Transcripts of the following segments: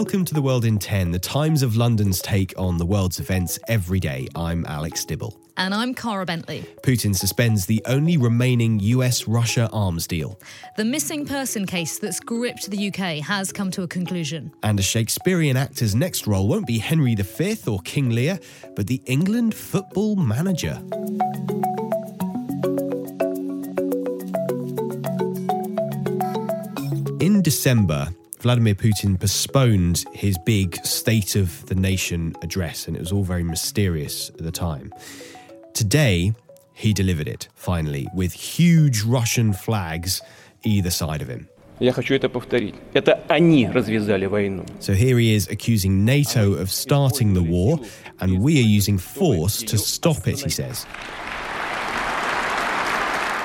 Welcome to the World in 10, the Times of London's take on the world's events every day. I'm Alex Dibble. And I'm Cara Bentley. Putin suspends the only remaining US Russia arms deal. The missing person case that's gripped the UK has come to a conclusion. And a Shakespearean actor's next role won't be Henry V or King Lear, but the England football manager. In December, Vladimir Putin postponed his big State of the Nation address, and it was all very mysterious at the time. Today, he delivered it, finally, with huge Russian flags either side of him. Я хочу это повторить. Это они развязали войну. So here he is accusing NATO of starting the war, and we are using force to stop it, he says.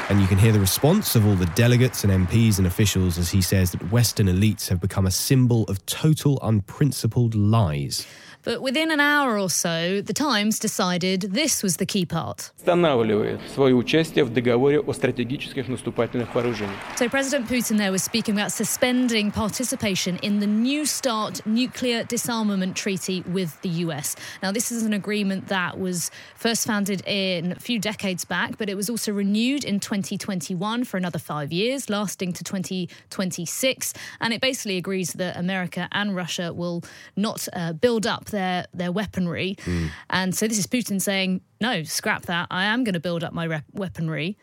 And you can hear the response of all the delegates and MPs and officials as he says that Western elites have become a symbol of total unprincipled lies. But within an hour or so, the Times decided this was the key part. Останавливает свое участие в договоре о стратегических наступательных вооружениях. So President Putin there was speaking about suspending participation in the New START nuclear disarmament treaty with the US. Now this is an agreement that was first founded in a few decades back, but it was also renewed in 2021 for another 5 years, lasting to 2026, and it basically agrees that America and Russia will not uh, build up their their weaponry. Mm. And so this is Putin saying, "No, scrap that. I am going to build up my rep- weaponry."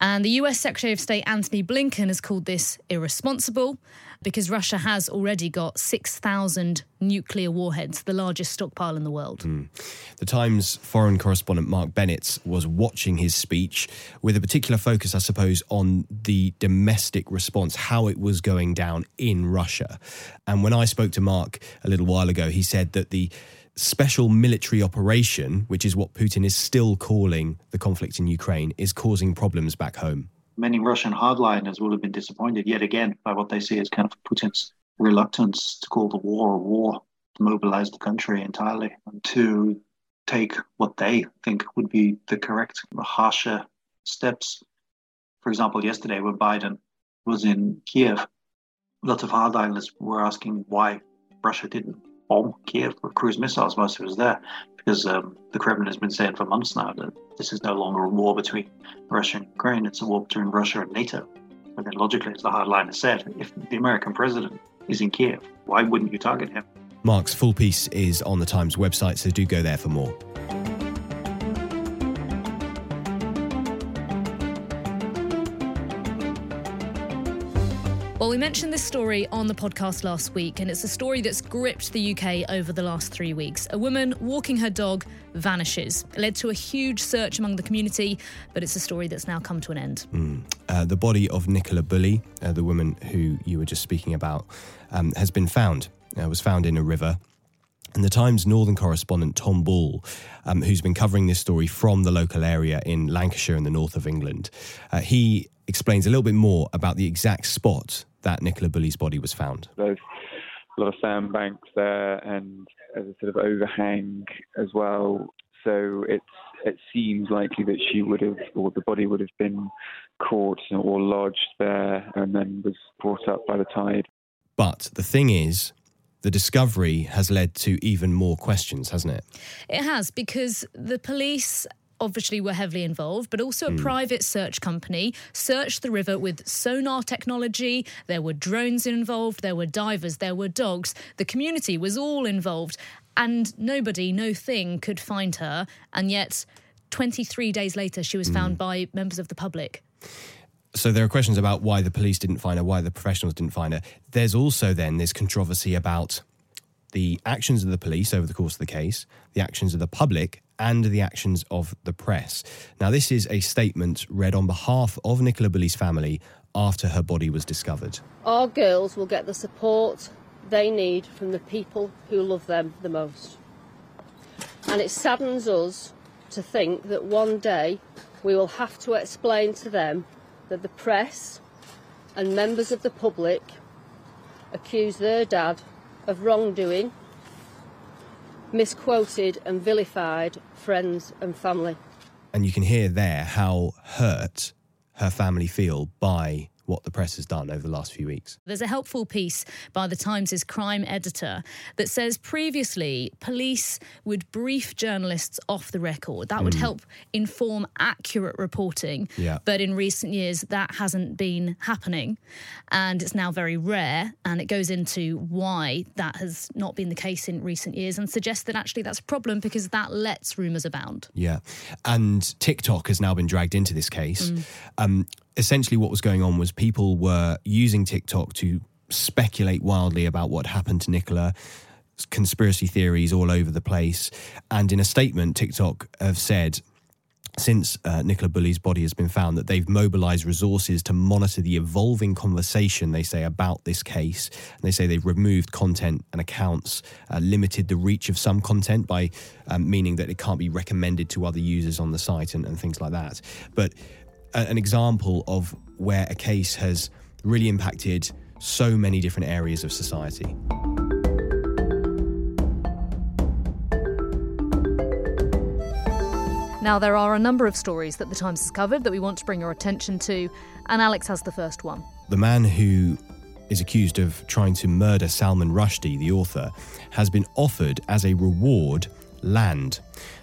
And the US Secretary of State Antony Blinken has called this irresponsible because Russia has already got 6,000 nuclear warheads, the largest stockpile in the world. Hmm. The Times foreign correspondent Mark Bennett was watching his speech with a particular focus, I suppose, on the domestic response, how it was going down in Russia. And when I spoke to Mark a little while ago, he said that the special military operation, which is what Putin is still calling the conflict in Ukraine, is causing problems back home. Many Russian hardliners will have been disappointed yet again by what they see as kind of Putin's reluctance to call the war a war, to mobilize the country entirely, and to take what they think would be the correct, harsher steps. For example, yesterday when Biden was in Kiev, lots of hardliners were asking why Russia didn't bomb Kiev with cruise missiles whilst it was there, because um, the Kremlin has been saying for months now that this is no longer a war between Russia and Ukraine, it's a war between Russia and NATO. And then logically, as the hardliner said, if the American president is in Kiev, why wouldn't you target him? Mark's full piece is on the Times website, so do go there for more. Well, we mentioned this story on the podcast last week, and it's a story that's gripped the UK over the last three weeks. A woman walking her dog vanishes. It led to a huge search among the community, but it's a story that's now come to an end. Uh, the body of Nicola Bulley, uh, the woman who you were just speaking about, um, has been found. Uh, was found in a river. And the Times Northern correspondent Tom Ball, um, who's been covering this story from the local area in Lancashire in the north of England, uh, he explains a little bit more about the exact spot that Nicola Bulley's body was found. There's a lot of sandbanks there and as a sort of overhang as well. So it's it seems likely that she would have, or the body would have been caught or lodged there and then was brought up by the tide. But the thing is, the discovery has led to even more questions, hasn't it? It has, because the police obviously were heavily involved, but also a hmm. private search company searched the river with sonar technology. There were drones involved, there were divers, there were dogs. The community was all involved, and nobody, no thing could find her. And yet, 23 days later, she was hmm. found by members of the public. So there are questions about why the police didn't find her, why the professionals didn't find her. There's also then this controversy about the actions of the police over the course of the case, the actions of the public, and the actions of the press. Now, this is a statement read on behalf of Nicola Bulley's family after her body was discovered. Our girls will get the support they need from the people who love them the most. And it saddens us to think that one day we will have to explain to them that the press and members of the public accuse their dad of wrongdoing, misquoted and vilified friends and family. And you can hear there how hurt her family feel by what the press has done over the last few weeks. There's a helpful piece by the Times' crime editor that says previously police would brief journalists off the record. That would help inform accurate reporting. Yeah. But in recent years, that hasn't been happening. And it's now very rare. And it goes into why that has not been the case in recent years and suggests that actually that's a problem because that lets rumours abound. Yeah. And TikTok has now been dragged into this case. Um, essentially, what was going on was people were using TikTok to speculate wildly about what happened to Nicola, conspiracy theories all over the place. And in a statement, TikTok have said, since uh, Nicola Bulley's body has been found, that they've mobilized resources to monitor the evolving conversation, they say, about this case. And they say they've removed content and accounts, uh, limited the reach of some content by um, meaning that it can't be recommended to other users on the site and, and things like that. But a- an example of where a case has really impacted so many different areas of society. Now, there are a number of stories that the Times has covered that we want to bring your attention to, and Alex has the first one. The man who is accused of trying to murder Salman Rushdie, the author, has been offered as a reward land.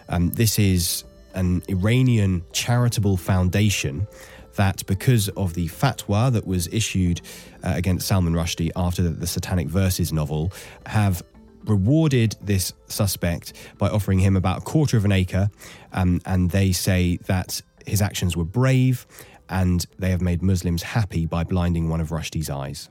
Um, this is an Iranian charitable foundation that, because of the fatwa that was issued uh, against Salman Rushdie after the, the Satanic Verses novel, have rewarded this suspect by offering him about a quarter of an acre. Um, and they say that his actions were brave and they have made Muslims happy by blinding one of Rushdie's eyes.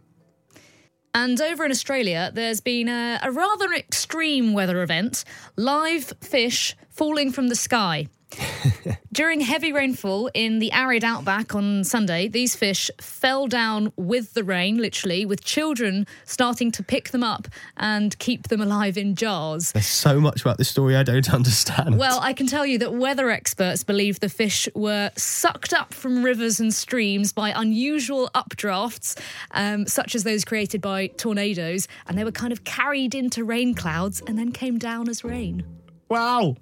And over in Australia, there's been a, a rather extreme weather event live fish falling from the sky. During heavy rainfall in the arid outback on Sunday, these fish fell down with the rain, literally, with children starting to pick them up and keep them alive in jars. There's so much about this story I don't understand. Well, I can tell you that weather experts believe the fish were sucked up from rivers and streams by unusual updrafts, um, such as those created by tornadoes, and they were kind of carried into rain clouds and then came down as rain. wow.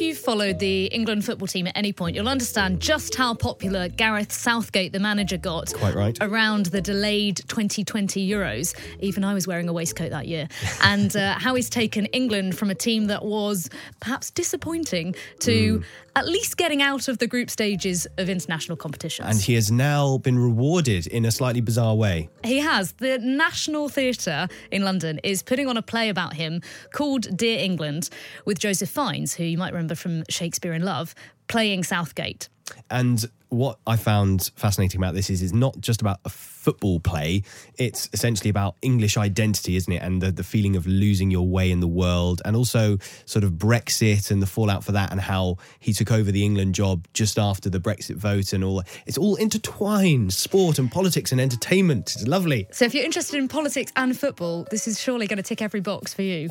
If you've followed the England football team at any point, you'll understand just how popular Gareth Southgate, the manager, got Quite right. around the delayed 2020 Euros. Even I was wearing a waistcoat that year. And uh, how he's taken England from a team that was perhaps disappointing to at least getting out of the group stages of international competitions. And he has now been rewarded in a slightly bizarre way. He has. The National Theatre in London is putting on a play about him called Dear England with Joseph Fiennes, who you might remember from Shakespeare in Love, playing Southgate. And what I found fascinating about this is it's not just about a football play, it's essentially about English identity, isn't it? And the, the feeling of losing your way in the world, and also sort of Brexit and the fallout for that, and how he took over the England job just after the Brexit vote and all. It's all intertwined sport and politics and entertainment. It's lovely. So if you're interested in politics and football, this is surely going to tick every box for you.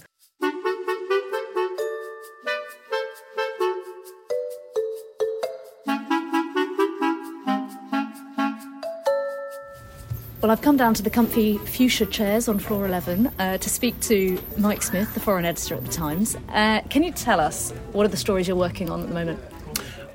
Well, I've come down to the comfy fuchsia chairs on floor 11 uh, to speak to Mike Smith, the foreign editor at the Times. Uh, can you tell us what are the stories you're working on at the moment?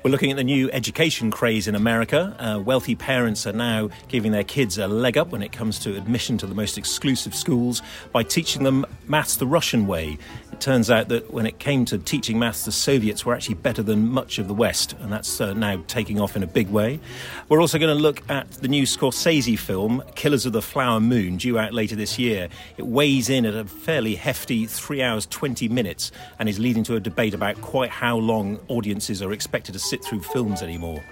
We're looking at the new education craze in America. Uh, wealthy parents are now giving their kids a leg up when it comes to admission to the most exclusive schools by teaching them maths the Russian way. It turns out that when it came to teaching maths, the Soviets were actually better than much of the West, and that's uh, now taking off in a big way. We're also going to look at the new Scorsese film, Killers of the Flower Moon, due out later this year. It weighs in at a fairly hefty three hours, 20 minutes, and is leading to a debate about quite how long audiences are expected to sit through films anymore.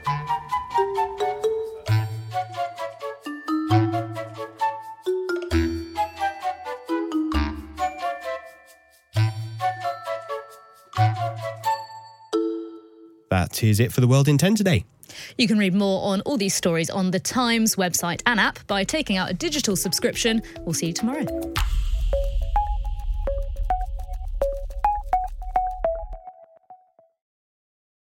That is it for the World in 10 today. You can read more on all these stories on the Times website and app by taking out a digital subscription. We'll see you tomorrow.